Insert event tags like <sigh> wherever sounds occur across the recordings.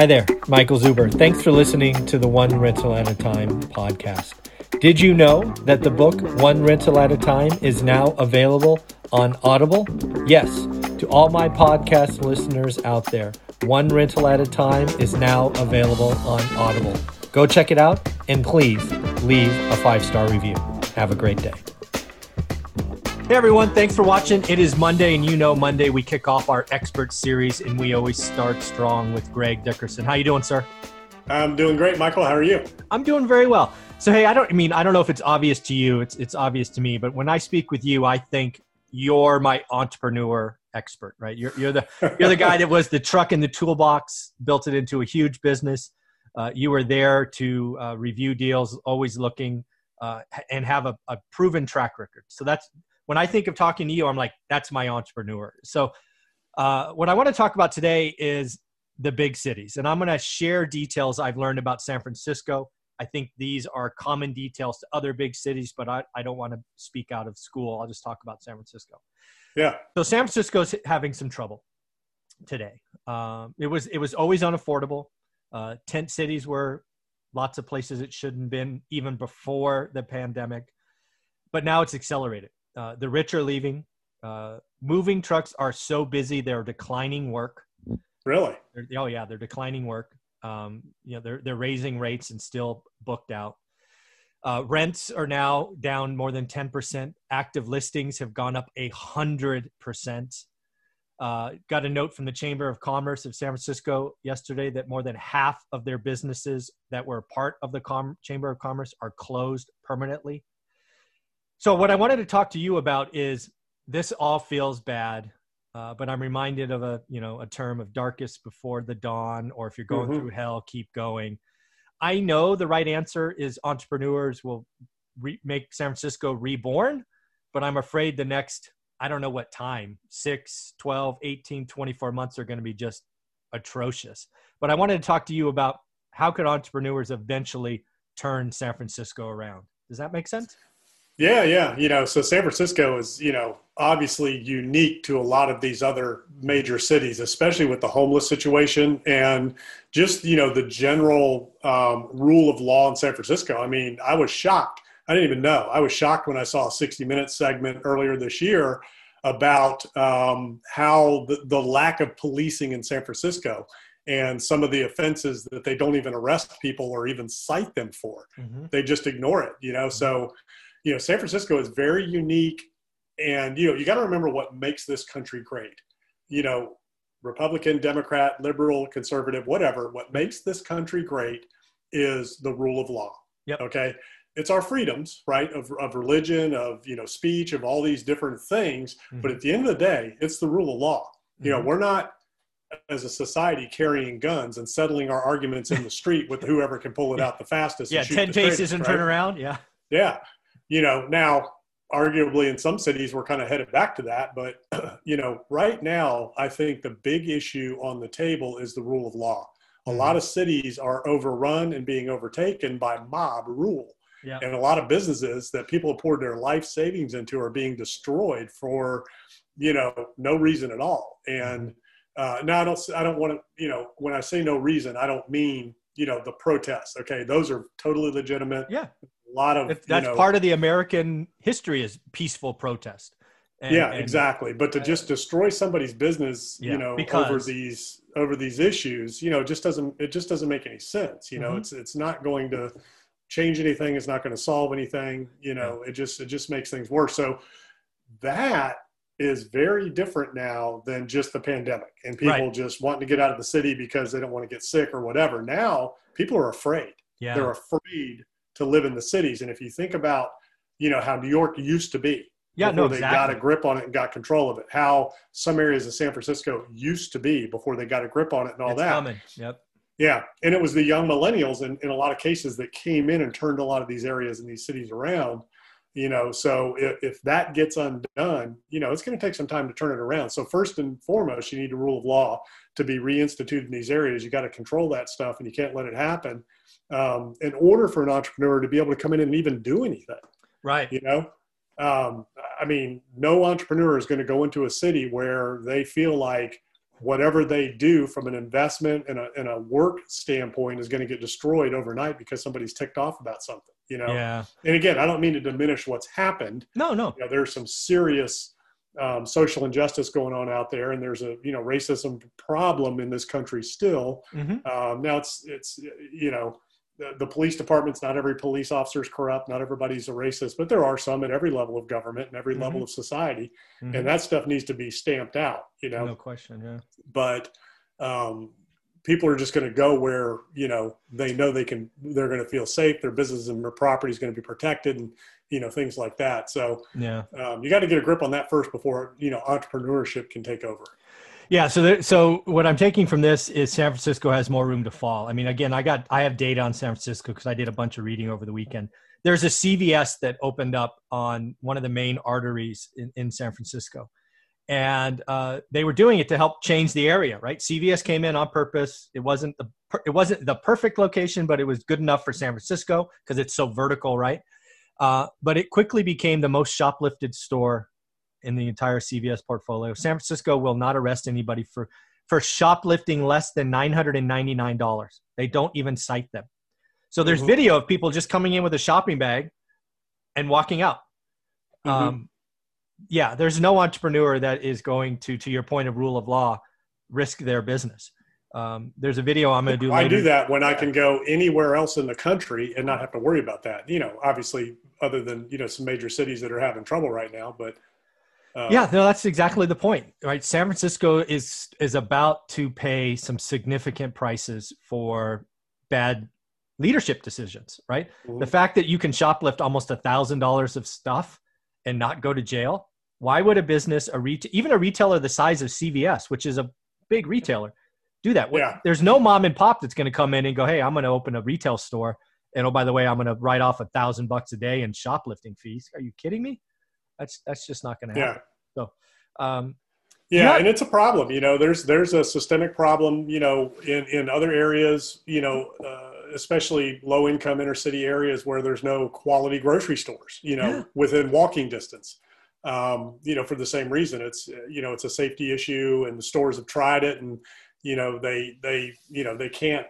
Hi there, Michael Zuber. Thanks for listening to the One Rental at a Time podcast. Did you know that the book One Rental at a Time is now available on Audible? Yes, to all my podcast listeners out there, One Rental at a Time is now available on Audible. Go check it out and please leave a five star review. Have a great day. Hey everyone, thanks for watching. It is Monday, and you know Monday we kick off our expert series, and we always start strong with Greg Dickerson. How you doing, sir? I'm doing great, Michael. How are you? I'm doing very well. So hey, I don't I mean I don't know if it's obvious to you. It's it's obvious to me, but when I speak with you, I think you're my entrepreneur expert, right? You're you're the you're the guy <laughs> that was the truck in the toolbox, built it into a huge business. Uh, you were there to uh, review deals, always looking, uh, and have a, a proven track record. So that's when I think of talking to you, I'm like, that's my entrepreneur. So, uh, what I want to talk about today is the big cities, and I'm going to share details I've learned about San Francisco. I think these are common details to other big cities, but I, I don't want to speak out of school. I'll just talk about San Francisco. Yeah. So San Francisco's having some trouble today. Um, it was it was always unaffordable. Uh, tent cities were lots of places it shouldn't have been even before the pandemic, but now it's accelerated. Uh, the rich are leaving. Uh, moving trucks are so busy; they're declining work. Really? They're, oh yeah, they're declining work. Um, you know, they're they're raising rates and still booked out. Uh, rents are now down more than ten percent. Active listings have gone up a hundred percent. Uh, got a note from the Chamber of Commerce of San Francisco yesterday that more than half of their businesses that were part of the Com- Chamber of Commerce are closed permanently. So what I wanted to talk to you about is this all feels bad, uh, but I'm reminded of a you know a term of darkest before the dawn, or if you're going mm-hmm. through hell, keep going. I know the right answer is entrepreneurs will re- make San Francisco reborn, but I'm afraid the next I don't know what time 6, 12, 18, 24 months are going to be just atrocious. But I wanted to talk to you about how could entrepreneurs eventually turn San Francisco around. Does that make sense? Yeah, yeah. You know, so San Francisco is, you know, obviously unique to a lot of these other major cities, especially with the homeless situation and just, you know, the general um, rule of law in San Francisco. I mean, I was shocked. I didn't even know. I was shocked when I saw a 60 minute segment earlier this year about um, how the, the lack of policing in San Francisco and some of the offenses that they don't even arrest people or even cite them for. Mm-hmm. They just ignore it, you know. Mm-hmm. So, you know, San Francisco is very unique. And, you know, you got to remember what makes this country great. You know, Republican, Democrat, liberal, conservative, whatever, what makes this country great is the rule of law. Yep. Okay. It's our freedoms, right? Of, of religion, of, you know, speech, of all these different things. Mm-hmm. But at the end of the day, it's the rule of law. You know, mm-hmm. we're not, as a society carrying guns and settling our arguments in the street with whoever can pull it <laughs> out the fastest. Yeah, 10 paces and right? turn around. Yeah. Yeah you know, now arguably in some cities we're kind of headed back to that. But, <clears throat> you know, right now, I think the big issue on the table is the rule of law. A lot mm-hmm. of cities are overrun and being overtaken by mob rule. Yeah. And a lot of businesses that people have poured their life savings into are being destroyed for, you know, no reason at all. And mm-hmm. uh, now I don't, I don't want to, you know, when I say no reason, I don't mean, you know, the protests. Okay. Those are totally legitimate. Yeah a lot of that's, that's know, part of the American history is peaceful protest. And, yeah, and, exactly. But to just destroy somebody's business, yeah, you know, because, over these over these issues, you know, just doesn't it just doesn't make any sense. You know, mm-hmm. it's it's not going to change anything. It's not going to solve anything. You know, yeah. it just it just makes things worse. So that is very different now than just the pandemic and people right. just wanting to get out of the city because they don't want to get sick or whatever. Now people are afraid. Yeah. They're afraid to live in the cities. And if you think about, you know, how New York used to be, yeah, before no, they got a grip on it and got control of it, how some areas of San Francisco used to be before they got a grip on it and all it's that. Coming. Yep. Yeah, and it was the young millennials in, in a lot of cases that came in and turned a lot of these areas and these cities around. You know, so if, if that gets undone, you know, it's going to take some time to turn it around. So first and foremost, you need a rule of law to be reinstituted in these areas. You got to control that stuff, and you can't let it happen um, in order for an entrepreneur to be able to come in and even do anything. Right. You know, um, I mean, no entrepreneur is going to go into a city where they feel like whatever they do from an investment and a, and a work standpoint is going to get destroyed overnight because somebody's ticked off about something, you know? Yeah. And again, I don't mean to diminish what's happened. No, no. You know, there's some serious um, social injustice going on out there, and there's a you know racism problem in this country still. Mm-hmm. Um, now it's it's you know the, the, police departments. Not every police officer is corrupt. Not everybody's a racist, but there are some at every level of government and every mm-hmm. level of society, mm-hmm. and that stuff needs to be stamped out. You know, no question. Yeah, but. Um, people are just going to go where you know they know they can they're going to feel safe their business and their property is going to be protected and you know things like that so yeah um, you got to get a grip on that first before you know entrepreneurship can take over yeah so there, so what i'm taking from this is san francisco has more room to fall. I mean again i got i have data on san francisco because i did a bunch of reading over the weekend. There's a cvs that opened up on one of the main arteries in, in san francisco. And uh, they were doing it to help change the area right? Cvs came in on purpose. It wasn't the it wasn't the perfect location but it was good enough for san francisco because it's so vertical right? Uh, but it quickly became the most shoplifted store in the entire cvs portfolio san francisco will not arrest anybody for for shoplifting less than $999 they don't even cite them so there's mm-hmm. video of people just coming in with a shopping bag and walking out mm-hmm. um, yeah, there's no entrepreneur that is going to, to your point of rule of law, risk their business. Um, there's a video I'm going to do. I do that when I can go anywhere else in the country and not have to worry about that. You know, obviously, other than you know some major cities that are having trouble right now, but uh, yeah, no, that's exactly the point, right? San Francisco is is about to pay some significant prices for bad leadership decisions, right? Mm-hmm. The fact that you can shoplift almost a thousand dollars of stuff and not go to jail why would a business, a retail, even a retailer the size of CVS, which is a big retailer, do that? Yeah. There's no mom and pop that's going to come in and go, "Hey, I'm going to open a retail store, and oh by the way, I'm going to write off a thousand bucks a day in shoplifting fees." Are you kidding me? That's that's just not going to happen. Yeah. So, um, yeah, not- and it's a problem. You know, there's there's a systemic problem. You know, in in other areas. You know. Uh, especially low income inner city areas where there's no quality grocery stores, you know, yeah. within walking distance um, you know, for the same reason. It's you know, it's a safety issue, and the stores have tried it, and you know, they they you know they can't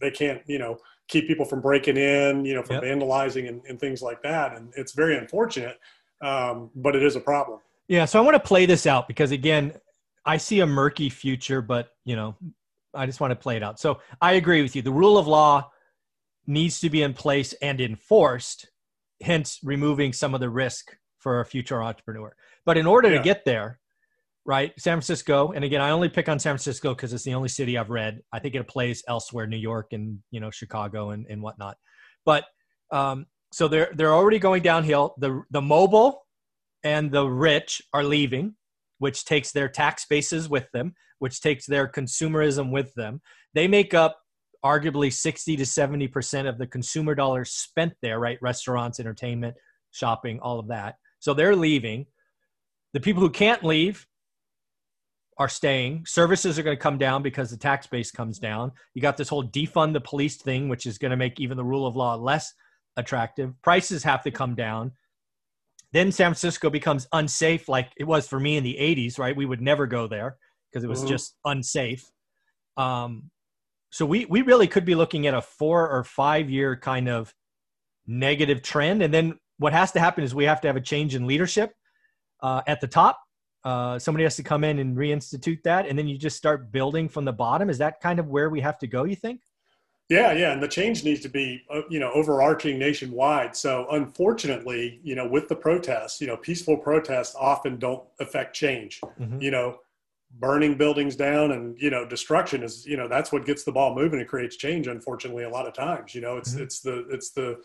they can't you know keep people from breaking in, you know, from yep. vandalizing and, and, things like that, and it's very unfortunate, um, but it is a problem. Yeah, so I want to play this out because again, I see a murky future, but you know, I just want to play it out. So I agree with you. The rule of law needs to be in place and enforced, hence removing some of the risk for a future entrepreneur. But in order yeah. to get there, right, San Francisco, and again, I only pick on San Francisco because it's the only city I've read. I think it plays elsewhere, New York and you know Chicago and, and whatnot. But um, so they're they're already going downhill. The the mobile and the rich are leaving, which takes their tax bases with them, which takes their consumerism with them. They make up arguably 60 to 70% of the consumer dollars spent there, right? Restaurants, entertainment, shopping, all of that. So they're leaving. The people who can't leave are staying. Services are going to come down because the tax base comes down. You got this whole defund the police thing, which is going to make even the rule of law less attractive. Prices have to come down. Then San Francisco becomes unsafe, like it was for me in the 80s, right? We would never go there because it was mm-hmm. just unsafe. Um, so we, we really could be looking at a four or five year kind of negative trend. And then what has to happen is we have to have a change in leadership uh, at the top. Uh, somebody has to come in and reinstitute that, and then you just start building from the bottom. Is that kind of where we have to go? You think? Yeah, yeah, and the change needs to be, uh, you know, overarching nationwide. So, unfortunately, you know, with the protests, you know, peaceful protests often don't affect change. Mm-hmm. You know, burning buildings down and you know destruction is, you know, that's what gets the ball moving and creates change. Unfortunately, a lot of times, you know, it's mm-hmm. it's the it's the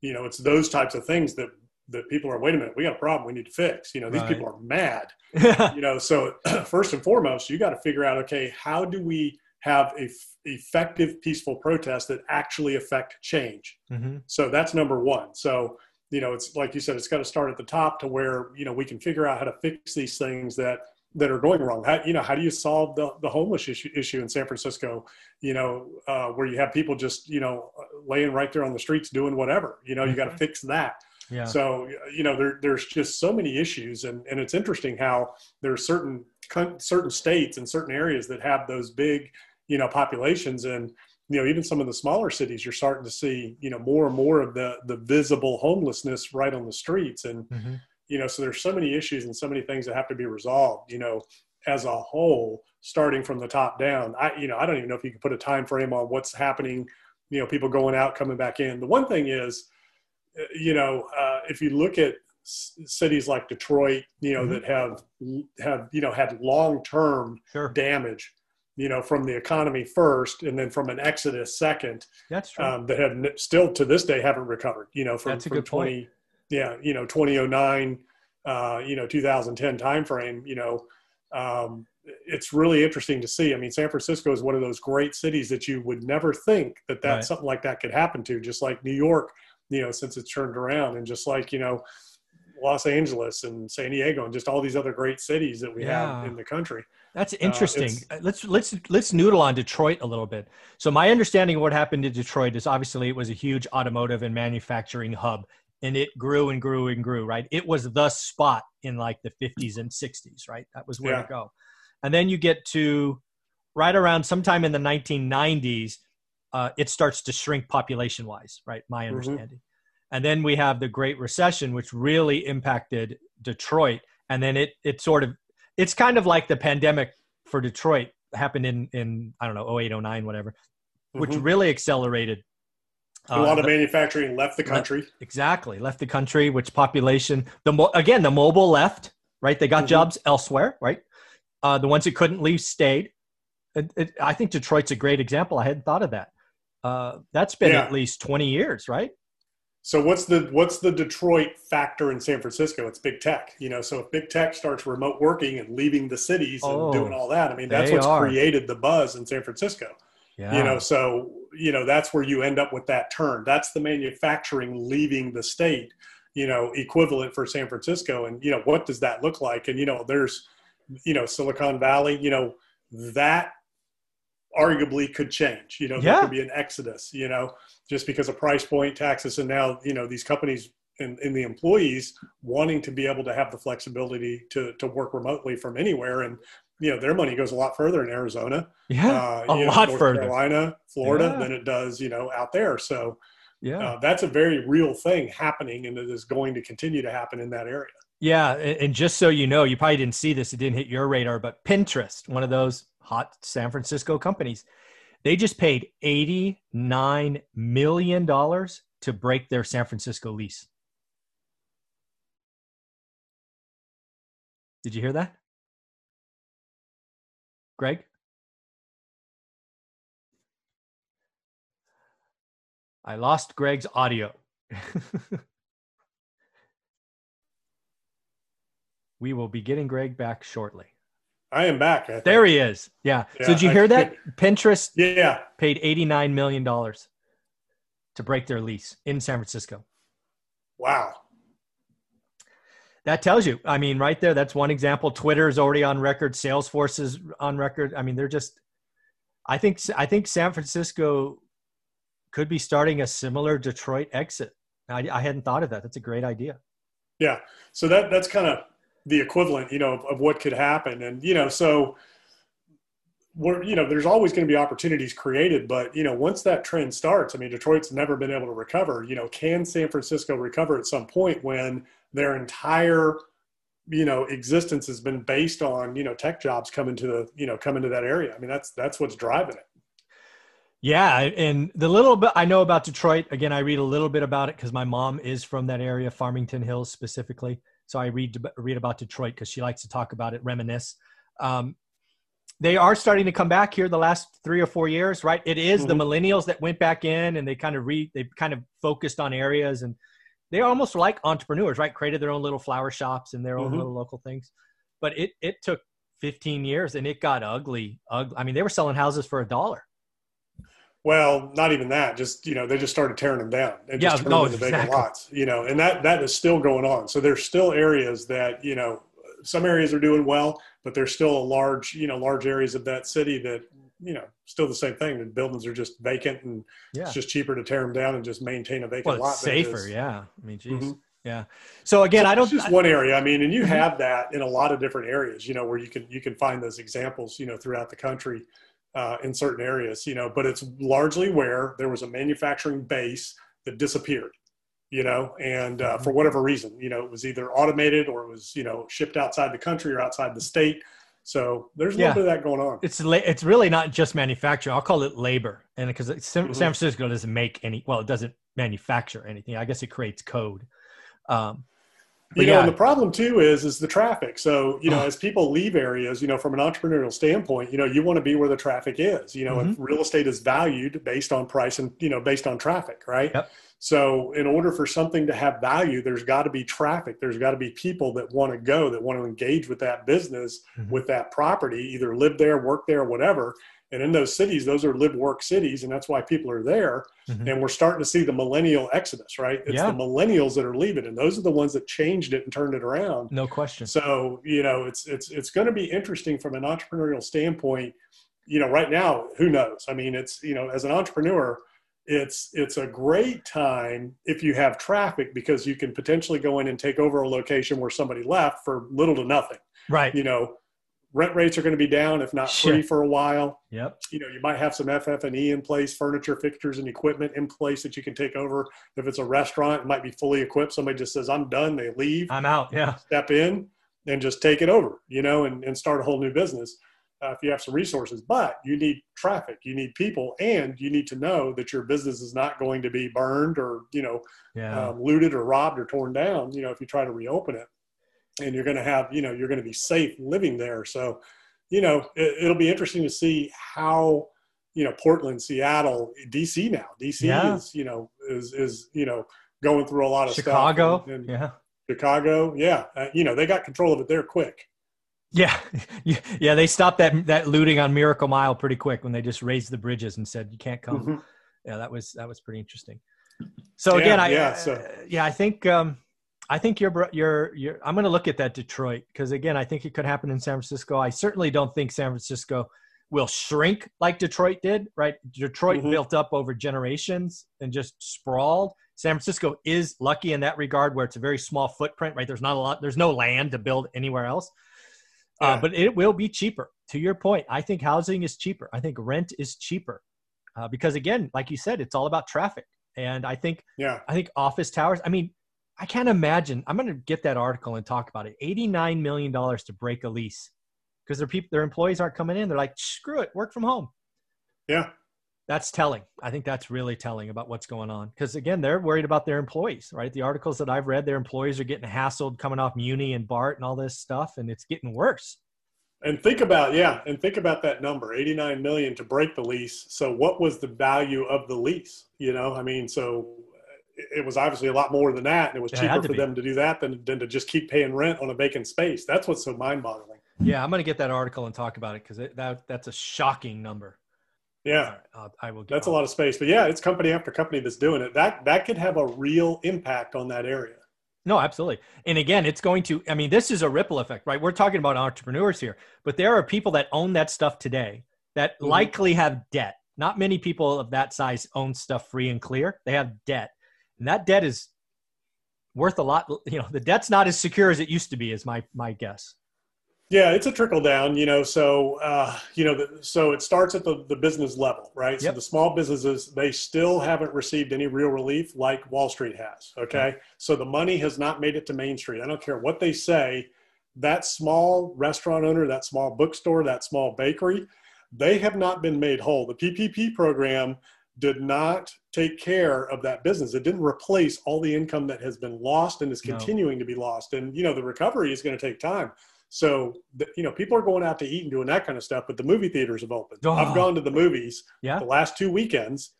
you know, it's those types of things that that people are. Wait a minute, we got a problem. We need to fix. You know, these right. people are mad. <laughs> you know, so <clears throat> first and foremost, you got to figure out. Okay, how do we have a f- effective peaceful protest that actually affect change? Mm-hmm. So that's number one. So you know, it's like you said, it's got to start at the top to where you know we can figure out how to fix these things that that are going wrong. How, you know, how do you solve the, the homeless issue, issue in San Francisco, you know, uh, where you have people just, you know, laying right there on the streets doing whatever, you know, you got to mm-hmm. fix that. Yeah. So, you know, there, there's just so many issues and, and it's interesting how there's certain certain states and certain areas that have those big, you know, populations and you know even some of the smaller cities you're starting to see you know more and more of the the visible homelessness right on the streets and mm-hmm. you know so there's so many issues and so many things that have to be resolved you know as a whole starting from the top down i you know i don't even know if you can put a time frame on what's happening you know people going out coming back in the one thing is uh, you know uh, if you look at cities like detroit you know mm-hmm. that have have you know had long term sure. damage you know, from the economy first, and then from an exodus second. That's true. Um, that have still to this day haven't recovered. You know, from, from 20, point. yeah, you know, 2009, uh, you know, 2010 timeframe. You know, um, it's really interesting to see. I mean, San Francisco is one of those great cities that you would never think that that right. something like that could happen to. Just like New York, you know, since it's turned around, and just like you know. Los Angeles and San Diego and just all these other great cities that we yeah. have in the country. That's uh, interesting. Uh, let's let's let's noodle on Detroit a little bit. So my understanding of what happened to Detroit is obviously it was a huge automotive and manufacturing hub, and it grew and grew and grew. Right, it was the spot in like the 50s and 60s. Right, that was where yeah. to go. And then you get to right around sometime in the 1990s, uh, it starts to shrink population wise. Right, my mm-hmm. understanding. Mm-hmm. And then we have the Great Recession, which really impacted Detroit. And then it it sort of it's kind of like the pandemic for Detroit happened in in I don't know 08 09 whatever which mm-hmm. really accelerated a lot of uh, manufacturing left the country. left, exactly left the country which population the mo- again the mobile left right? They got mm-hmm. jobs elsewhere right? Uh, the ones that couldn't leave stayed. It, it, I think Detroit's a great example. I hadn't thought of that. Uh, that's been yeah. at least 20 years right so what's the what's the Detroit factor in San Francisco? It's big tech, you know. So if big tech starts remote working and leaving the cities and oh, doing all that, I mean that's what's are. created the buzz in San Francisco. Yeah. You know, so you know that's where you end up with that turn. That's the manufacturing leaving the state, you know, equivalent for San Francisco. And you know, what does that look like? And you know, there's, you know, Silicon Valley. You know, that arguably could change. You know, yeah. there could be an exodus. You know, just because of price point, taxes, and now you know these companies and, and, the employees wanting to be able to have the flexibility to to work remotely from anywhere, and you know their money goes a lot further in Arizona, yeah, uh, a lot North further, Carolina, Florida yeah. than it does you know out there. So yeah, uh, that's a very real thing happening, and it is going to continue to happen in that area. Yeah, and just so you know, you probably didn't see this; it didn't hit your radar, but Pinterest, one of those hot San Francisco companies they just paid $89 million to break their San Francisco lease. Did you hear that? Greg? I lost Greg's audio. <laughs> we will be getting Greg back shortly. I am back. I there he is. Yeah. yeah so did you hear I, that? Pinterest yeah. paid $89 million to break their lease in San Francisco. Wow. That tells you. I mean, right there, that's one example. Twitter is already on record. Salesforce is on record. I mean, they're just. I think I think San Francisco could be starting a similar Detroit exit. I, I hadn't thought of that. That's a great idea. Yeah. So that that's kind of the equivalent, you know, of, of what could happen. And, you know, so we're, you know, there's always going to be opportunities created, but, you know, once that trend starts, I mean, Detroit's never been able to recover, you know, can San Francisco recover at some point when their entire, you know, existence has been based on, you know, tech jobs coming to the, you know, coming to that area. I mean, that's, that's what's driving it. Yeah, and the little bit I know about Detroit, again, I read a little bit about it because my mom is from that area, Farmington Hills specifically. So I read read about Detroit because she likes to talk about it, reminisce. Um, they are starting to come back here the last three or four years, right? It is mm-hmm. the millennials that went back in and they kind of re they kind of focused on areas and they are almost like entrepreneurs, right? Created their own little flower shops and their own mm-hmm. little local things. But it it took 15 years and it got ugly. Ugly. I mean, they were selling houses for a dollar. Well, not even that. Just you know, they just started tearing them down and just yeah, turning no, them into exactly. vacant lots. You know, and that that is still going on. So there's still areas that you know, some areas are doing well, but there's still a large you know large areas of that city that you know still the same thing. The buildings are just vacant, and yeah. it's just cheaper to tear them down and just maintain a vacant well, lot. safer, yeah. I mean, geez. Mm-hmm. Yeah. So again, so I don't just one area. I mean, and you mm-hmm. have that in a lot of different areas, you know, where you can, you can find those examples, you know, throughout the country uh, in certain areas, you know, but it's largely where there was a manufacturing base that disappeared, you know, and uh, for mm-hmm. whatever reason, you know, it was either automated or it was, you know, shipped outside the country or outside the state. So there's a yeah. little bit of that going on. It's it's really not just manufacturing. I'll call it labor, and because San, mm-hmm. San Francisco doesn't make any, well, it doesn't manufacture anything. I guess it creates code. Um, you know, yeah. and the problem too is is the traffic. So you know, as people leave areas, you know, from an entrepreneurial standpoint, you know, you want to be where the traffic is. You know, mm-hmm. if real estate is valued based on price and you know based on traffic, right? Yep. So in order for something to have value, there's got to be traffic. There's got to be people that want to go, that want to engage with that business, mm-hmm. with that property, either live there, work there, whatever. And in those cities, those are live work cities, and that's why people are there. Mm-hmm. And we're starting to see the millennial exodus, right? It's yeah. the millennials that are leaving, and those are the ones that changed it and turned it around. No question. So you know, it's it's it's going to be interesting from an entrepreneurial standpoint. You know, right now, who knows? I mean, it's you know, as an entrepreneur, it's it's a great time if you have traffic because you can potentially go in and take over a location where somebody left for little to nothing. Right. You know, rent rates are going to be down if not free sure. for a while. Yep. You know you might have some ff&e in place furniture fixtures and equipment in place that you can take over. If it's a restaurant it might be fully equipped. Somebody just says i'm done they leave. I'm out yeah. Step in and just take it over you know and, and start a whole new business uh, if you have some resources. But you need traffic you need people and you need to know that your business is not going to be burned or you know yeah. um, looted or robbed or torn down you know if you try to reopen it and you're going to have you know you're going to be safe living there. So you know it, will be interesting to see how you know portland seattle dc now. Dc yeah. is you know is is you know going through a lot of chicago? stuff and, and yeah. Chicago? Yeah. Uh, you know they got control of it there quick. <laughs> Yeah. Yeah they stopped that that looting on miracle mile pretty quick when they just raised the bridges and said you can't come. Mm-hmm. yeah that was that was pretty interesting. So yeah, again i yeah, so. Uh, yeah i think um I think you're you're you're. I'm going to look at that Detroit because again, I think it could happen in San Francisco. I certainly don't think San Francisco will shrink like Detroit did. Right? Detroit mm-hmm. built up over generations and just sprawled. San Francisco is lucky in that regard, where it's a very small footprint. Right? There's not a lot. There's no land to build anywhere else. Uh, yeah. Uh, but it will be cheaper. To your point, I think housing is cheaper. I think rent is cheaper uh, because again, like you said, it's all about traffic. And I think, yeah, I think office towers. I mean, I can't imagine. I'm going to get that article and talk about it. $89 million to break a lease because their people, their employees aren't coming in. They're like, screw it, work from home. Yeah. That's telling. I think that's really telling about what's going on. Because again, they're worried about their employees, right? The articles that I've read, their employees are getting hassled coming off Muni and BART and all this stuff, and it's getting worse. And think about, yeah, and think about that number, 89 million to break the lease. So what was the value of the lease? You know, I mean, so it was obviously a lot more than that, and it was cheaper it for be. them to do that than, than to just keep paying rent on a vacant space. That's what's so mind-boggling. Yeah, I'm going to get that article and talk about it because that that's a shocking number. Yeah, right, I will. that's a lot of space, but yeah, it's company after company that's doing it. That that could have a real impact on that area. No, absolutely. And again, it's going to. I mean, this is a ripple effect, right? We're talking about entrepreneurs here, but there are people that own that stuff today that mm-hmm. likely have debt. Not many people of that size own stuff free and clear. They have debt and that debt is worth a lot. You know, the debt's not as secure as it used to be, is my my guess. Yeah, it's a trickle down, you know. So, uh, you know, the, so it starts at the, the business level, right? Yep. So the small businesses, they still haven't received any real relief like Wall Street has. Okay. So the money has not made it to Main Street. I don't care what they say. That small restaurant owner, that small bookstore, that small bakery, they have not been made whole. The PPP program did not take care of that business. It didn't replace all the income that has been lost and is continuing no. to be lost. And you know, the recovery is going to take time. So, the, you know, people are going out to eat and doing that kind of stuff, but the movie theaters have opened. Oh. I've gone to the movies yeah. the last two weekends,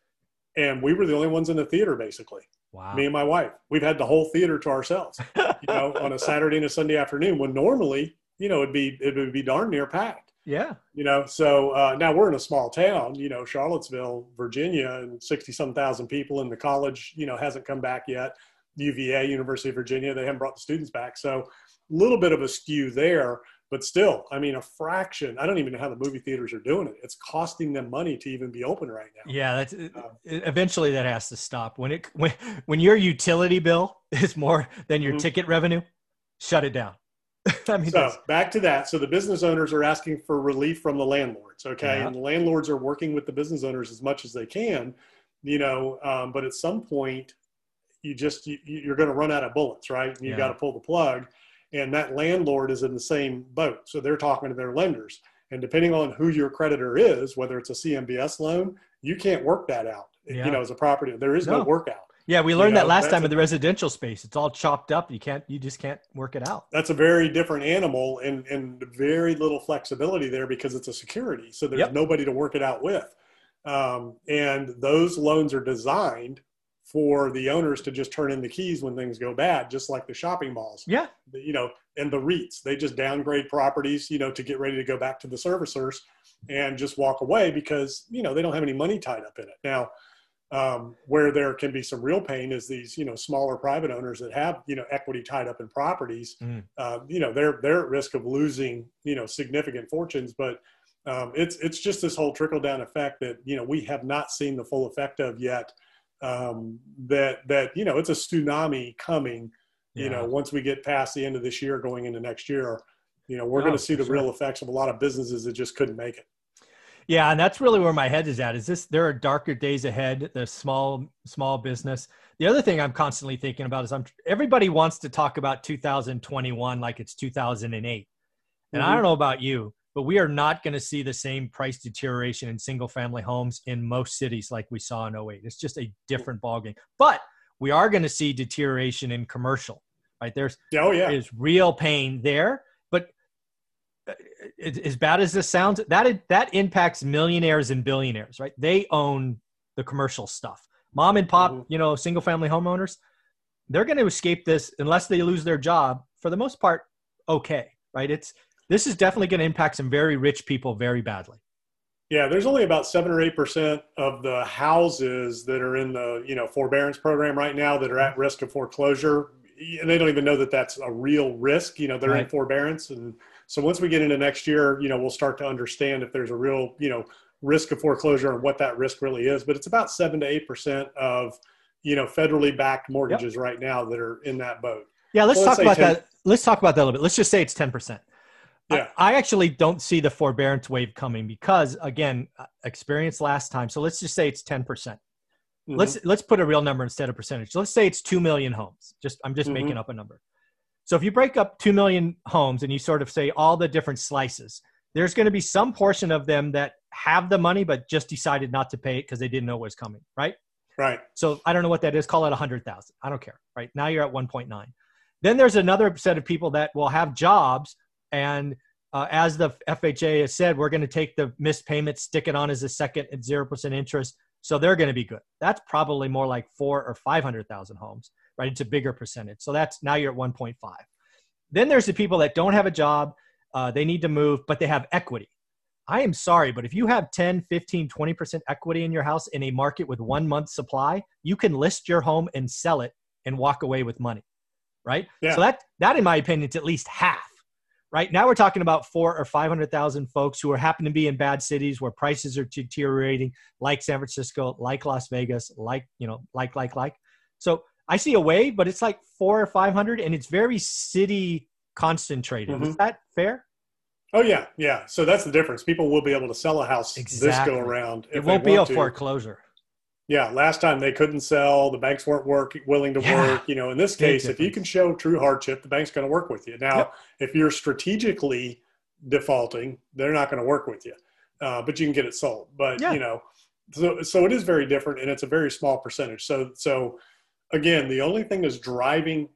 and we were the only ones in the theater, basically. Wow. Me and my wife. We've had the whole theater to ourselves, <laughs> you know, on a Saturday and a Sunday afternoon when normally, you know, it'd be it would be darn near packed. Yeah. You know, so uh, now we're in a small town, you know, Charlottesville, Virginia, and 60 some thousand people, and the college, you know, hasn't come back yet. UVA, University of Virginia, they haven't brought the students back. So a little bit of a skew there. but still, I mean, a fraction. I don't even know how the movie theaters are doing it. It's costing them money to even be open right now. Yeah, that's uh, eventually that has to stop. When it when when your utility bill is more than your mm-hmm. ticket revenue, shut it down. <laughs> I mean, so back to that. So the business owners are asking for relief from the landlords, okay, yeah. and the landlords are working with the business owners as much as they can, you know. Um, but at some point, you just you, are going to run out of bullets, right? And you yeah. got to pull the plug and that landlord is in the same boat. So they're talking to their lenders. And depending on who your creditor is, whether it's a CMBS loan, you can't work that out. Yeah. You know, as a property, there is no, no workout. Yeah, we learned you know, that last time in the residential space. It's all chopped up. You can't, you just can't work it out. That's a very different animal and, and very little flexibility there because it's a security. So there's yep. nobody to work it out with. Um, and those loans are designed for the owners to just turn in the keys when things go bad, just like the shopping malls. Yeah. You know, and the REITs, they just downgrade properties, you know, to get ready to go back to the servicers and just walk away because, you know, they don't have any money tied up in it. Now, um, where there can be some real pain is these, you know, smaller private owners that have, you know, equity tied up in properties. Mm. Uh, you know, they're they're at risk of losing, you know, significant fortunes. But um, it's it's just this whole trickle down effect that you know we have not seen the full effect of yet um, that that you know it's a tsunami coming. You know, once we get past the end of this year, going into next year, you know, we're oh, going to see the sure. real effects of a lot of businesses that just couldn't make it. Yeah, and that's really where my head is at. Is this there are darker days ahead? The small small business. The other thing I'm constantly thinking about is I'm everybody wants to talk about 2021 like it's 2008, and mm-hmm. I don't know about you, but we are not going to see the same price deterioration in single family homes in most cities like we saw in 08. It's just a different ballgame. But we are going to see deterioration in commercial, right? There's oh yeah, is real pain there. As bad as this sounds, that that impacts millionaires and billionaires, right? They own the commercial stuff. Mom and pop, mm-hmm. you know, single family homeowners, they're going to escape this unless they lose their job. For the most part, okay, right? It's this is definitely going to impact some very rich people very badly. Yeah, there's only about seven or eight percent of the houses that are in the you know forbearance program right now that are at risk of foreclosure, and they don't even know that that's a real risk. You know, they're right. in forbearance, and so once we get into next year, you know, we'll start to understand if there's a real you know risk of foreclosure and what that risk really is. But it's about seven to eight percent of you know federally backed mortgages yep. right now that are in that boat. Yeah, let's so talk let's about 10, that. Let's talk about that a little bit. Let's just say it's ten percent. Yeah. I, I, actually don't see the forbearance wave coming because again, uh, experience last time. So let's just say it's 10%. percent mm hmm Let's let's put a real number instead of percentage. let's say it's 2 million homes. Just I'm just mm-hmm. making up a number. So if you break up 2 million homes and you sort of say all the different slices, there's going to be some portion of them that have the money but just decided not to pay it because they didn't know it was coming, right? Right. So I don't know what that is. Call it 100,000. I don't care. Right. Now you're at 1.9. Then there's another set of people that will have jobs and uh, as the FHA has said, we're going to take the missed payment, stick it on as a second at 0% interest. So they're going to be good. That's probably more like four or 500,000 homes, right? It's a bigger percentage. So that's now you're at 1.5. Then there's the people that don't have a job. Uh, they need to move, but they have equity. I am sorry, but if you have 10, 15, 20% equity in your house in a market with one month supply, you can list your home and sell it and walk away with money, right? Yeah. So that, that in my opinion, is at least half right now we're talking about four or 500,000 folks who are happen to be in bad cities where prices are deteriorating, like San Francisco, like Las Vegas, like, you know, like, like, like. So I see a wave, but it's like four or 500 and it's very city concentrated. Mm-hmm. Is that fair? Oh yeah, yeah. So that's the difference. People will be able to sell a house exactly. this go around. It won't be a to. foreclosure. Yeah, last time they couldn't sell, the banks weren't work willing to yeah. work. You know, in this case, if you can show true hardship, the bank's going to work with you. Now, yep. if you're strategically defaulting, they're not going to work with you, uh, but you can get it sold. But yeah. you know, so so it is very different, and it's a very small percentage. So so again, the only thing that's driving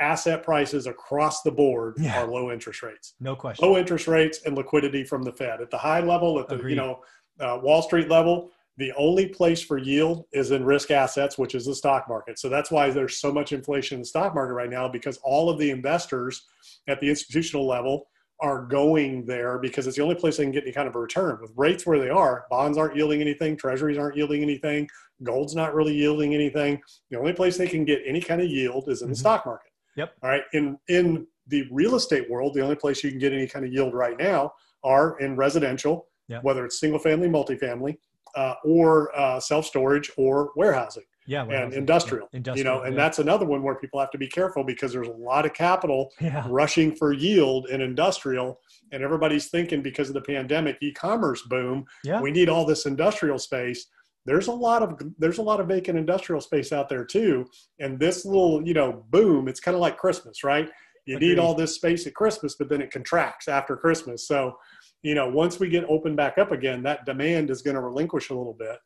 asset prices across the board yeah. are low interest rates. No question. Low interest rates and liquidity from the Fed at the high level, at the Agreed. you know uh, Wall Street level the only place for yield is in risk assets, which is the stock market. So that's why there's so much inflation in the stock market right now because all of the investors at the institutional level are going there because it's the only place they can get any kind of a return. With rates where they are, bonds aren't yielding anything, treasuries aren't yielding anything, gold's not really yielding anything. The only place they can get any kind of yield is in mm-hmm. the stock market. Yep. All right. In in the real estate world, the only place you can get any kind of yield right now are in residential, Yeah. whether it's single family, multifamily, uh, or uh, self storage or warehousing Yeah. and industrial. Yeah, you know, and yeah. that's another one where people have to be careful because there's a lot of capital <laughs> yeah. rushing for yield in industrial, and everybody's thinking because of the pandemic e-commerce boom, Yeah. we need all this industrial space. There's a lot of there's a lot of vacant industrial space out there too, and this little you know boom, it's kind of like Christmas, right? You Agreed. need all this space at Christmas, but then it contracts after Christmas. So, you know, once we get open back up again, that demand is going to relinquish a little bit.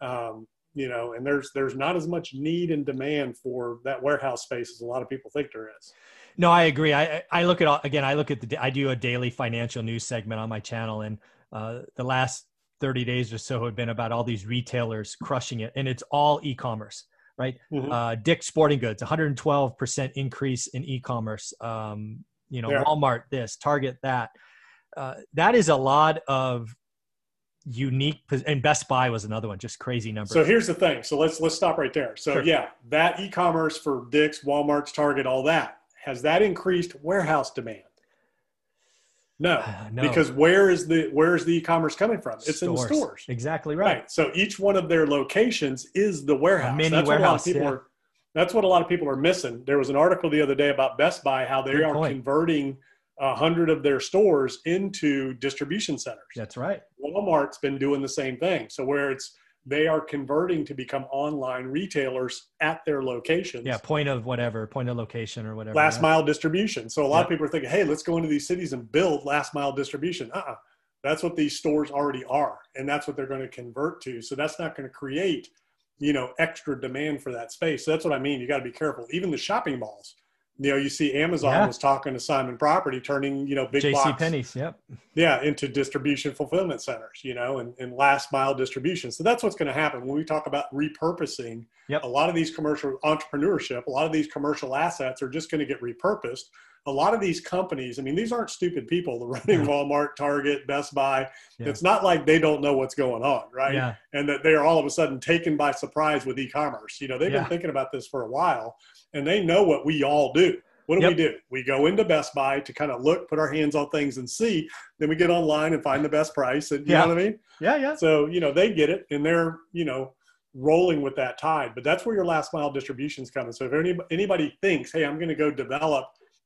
Um, you know, and there's there's not as much need and demand for that warehouse space as a lot of people think there is. No, I agree. I I look at all, again. I look at the. I do a daily financial news segment on my channel, and uh, the last thirty days or so have been about all these retailers crushing it, and it's all e-commerce, right? Mhm. Uh, Dick's Sporting Goods, one hundred and twelve percent increase in e-commerce. Um, you know, Yeah. Walmart this, Target that. Uh, that is a lot of unique, and Best Buy was another one, just crazy numbers. So here's the thing. So let's let's stop right there. So Sure. yeah, that e-commerce for Dick's, Walmart's, Target, all that has that increased warehouse demand? No, Uh, <sighs> no. because where is the where is the e-commerce coming from? It's in the stores. Exactly right. Right. So each one of their locations is the warehouse. mini that's warehouse, what a lot of people yeah. are. That's what a lot of people are missing. There was an article the other day about Best Buy how they Good are point. converting a hundred of their stores into distribution centers. That's right. Walmart's been doing the same thing. So where it's they are converting to become online retailers at their locations. Yeah, point of whatever, point of location or whatever. Last yeah. mile distribution. So a lot Yeah. of people are thinking, hey, let's go into these cities and build last mile distribution. Uh-uh. That's what these stores already are. And that's what they're going to convert to. So that's not going to create, you know, extra demand for that space. So that's what I mean. You got to be careful. Even the shopping malls. You know, you see Amazon Yeah. was talking to Simon Property, turning, you know, big JC box Penney's. Yep. yeah into distribution fulfillment centers you know and, and last mile distribution so that's what's going to happen when we talk about repurposing Yep. a lot of these commercial entrepreneurship a lot of these commercial assets are just going to get repurposed a lot of these companies i mean these aren't stupid people the running No. walmart target best buy Yeah. it's not like they don't know what's going on right Yeah. and that they are all of a sudden taken by surprise with e-commerce you know they've Yeah. been thinking about this for a while and they know what we all do what do we do? We go into Best Buy to kind of look, put our hands on things and see. Then we get online and find the best price. And you Yeah. know what I mean? Yeah. Yeah. So, you know, they get it and they're, you know, rolling with that tide. But that's where your last mile distribution is coming. So if any, anybody thinks, hey, I'm going to go develop,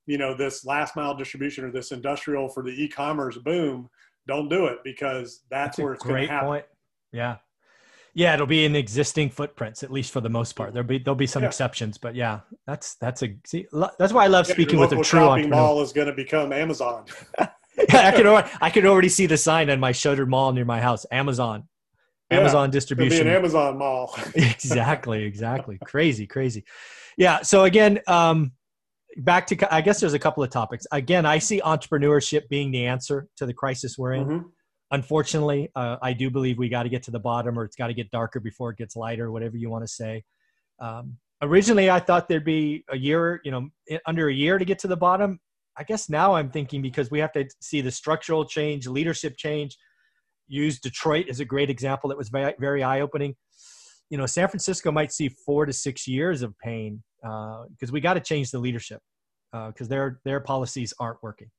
you know, this last mile distribution or this industrial for the e-commerce boom, don't do it because that's, That's where it's going to happen. point. Yeah. Yeah, it'll be in existing footprints, at least for the most part. There'll be there'll be some Yeah. exceptions, but yeah, that's that's a see, lo- that's why I love Yeah, speaking with a true shopping entrepreneur. mall is going to become Amazon. <laughs> yeah, I could already, I could already see the sign on my shuttered mall near my house. Amazon, Amazon It'll be an distribution. Amazon mall. <laughs> exactly, exactly. Crazy, crazy. Yeah. So again, um, back to I guess there's a couple of topics. Again, I see entrepreneurship being the answer to the crisis we're in. Mhm. Unfortunately, uh, I do believe we got to get to the bottom, or it's got to get darker before it gets lighter, whatever you want to say. Um, originally, I thought there'd be a year, you know, under a year to get to the bottom. I guess now I'm thinking because we have to see the structural change, leadership change. Use Detroit as a great example that was very, very eye opening. You know, San Francisco might see four to six years of pain uh, because we got to change the leadership uh, because their their policies aren't working.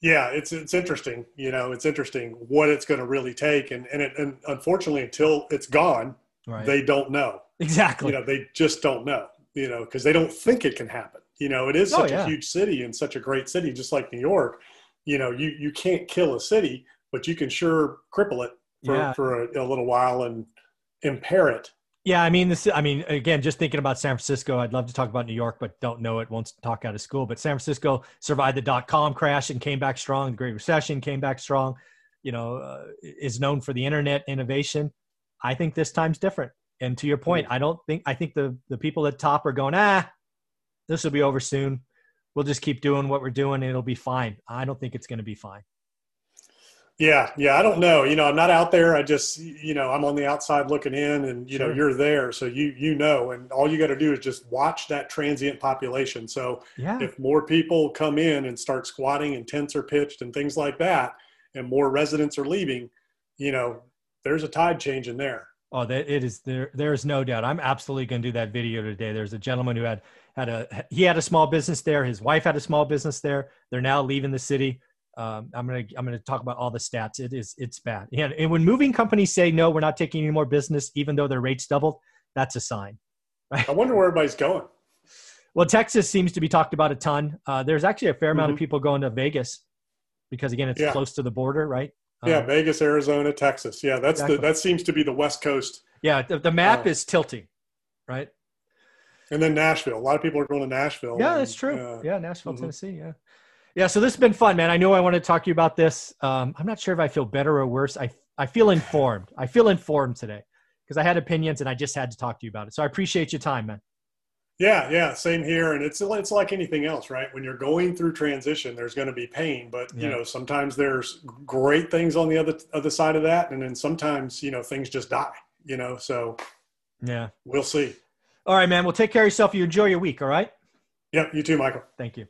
Yeah, it's it's interesting. You know, it's interesting what it's going to really take, and and, it, and unfortunately, until it's gone, Right. they don't know. exactly. You know, they just don't know. You know, because they don't think it can happen. You know, it is Oh, such yeah. a huge city and such a great city, just like New York. You know, you you can't kill a city, but you can sure cripple it for Yeah. for a, a little while and impair it. Yeah, I mean, this. I mean, again, just thinking about San Francisco, I'd love to talk about New York, but don't know it. Won't talk out of school. But San Francisco survived the dot com crash and came back strong. The Great Recession came back strong. You know, uh, is known for the internet innovation. I think this time's different. And to your point, I don't think I think the the people at top are going, ah, this will be over soon. We'll just keep doing what we're doing, and it'll be fine. I don't think it's going to be fine. Yeah, yeah, I don't know. You know, I'm not out there. I just, you know, I'm on the outside looking in, and you know, you're there, so you you know, and all you got to do is just watch that transient population. So Yeah, if more people come in and start squatting and tents are pitched and things like that, and more residents are leaving, you know, there's a tide change in there. Oh, that it is there. There's no doubt. I'm absolutely going to do that video today. There's a gentleman who had had a he had a small business there. His wife had a small business there. They're now leaving the city. Um, I'm gonna I'm gonna talk about all the stats. It is it's bad. Yeah, and when moving companies say no, we're not taking any more business, even though their rates doubled, that's a sign. <laughs> Right? I wonder where everybody's going. Well, Texas seems to be talked about a ton. Uh, there's actually a fair amount mm-hmm. of people going to Vegas because again, it's yeah. close to the border, right? Yeah, um, Vegas, Arizona, Texas. Yeah, that's exactly. the that seems to be the West Coast. Yeah, the, the map uh, is tilting, right? And then Nashville. A lot of people are going to Nashville. Yeah, and, that's true. Uh, yeah, Nashville, mm-hmm. Tennessee. Yeah, yeah. So this has been fun, man. I know I want to talk to you about this. Um, I'm not sure if I feel better or worse. I I feel informed. I feel informed today because I had opinions and I just had to talk to you about it. So I appreciate your time, man. Yeah, yeah, same here. And it's it's like anything else, right? When you're going through transition, there's going to be pain, but yeah. you know sometimes there's great things on the other other side of that, and then sometimes you know things just die. You know, so yeah, we'll see. All right, man. Well, take care of yourself. You enjoy your week. All right. Yep. You too, Michael. Thank you.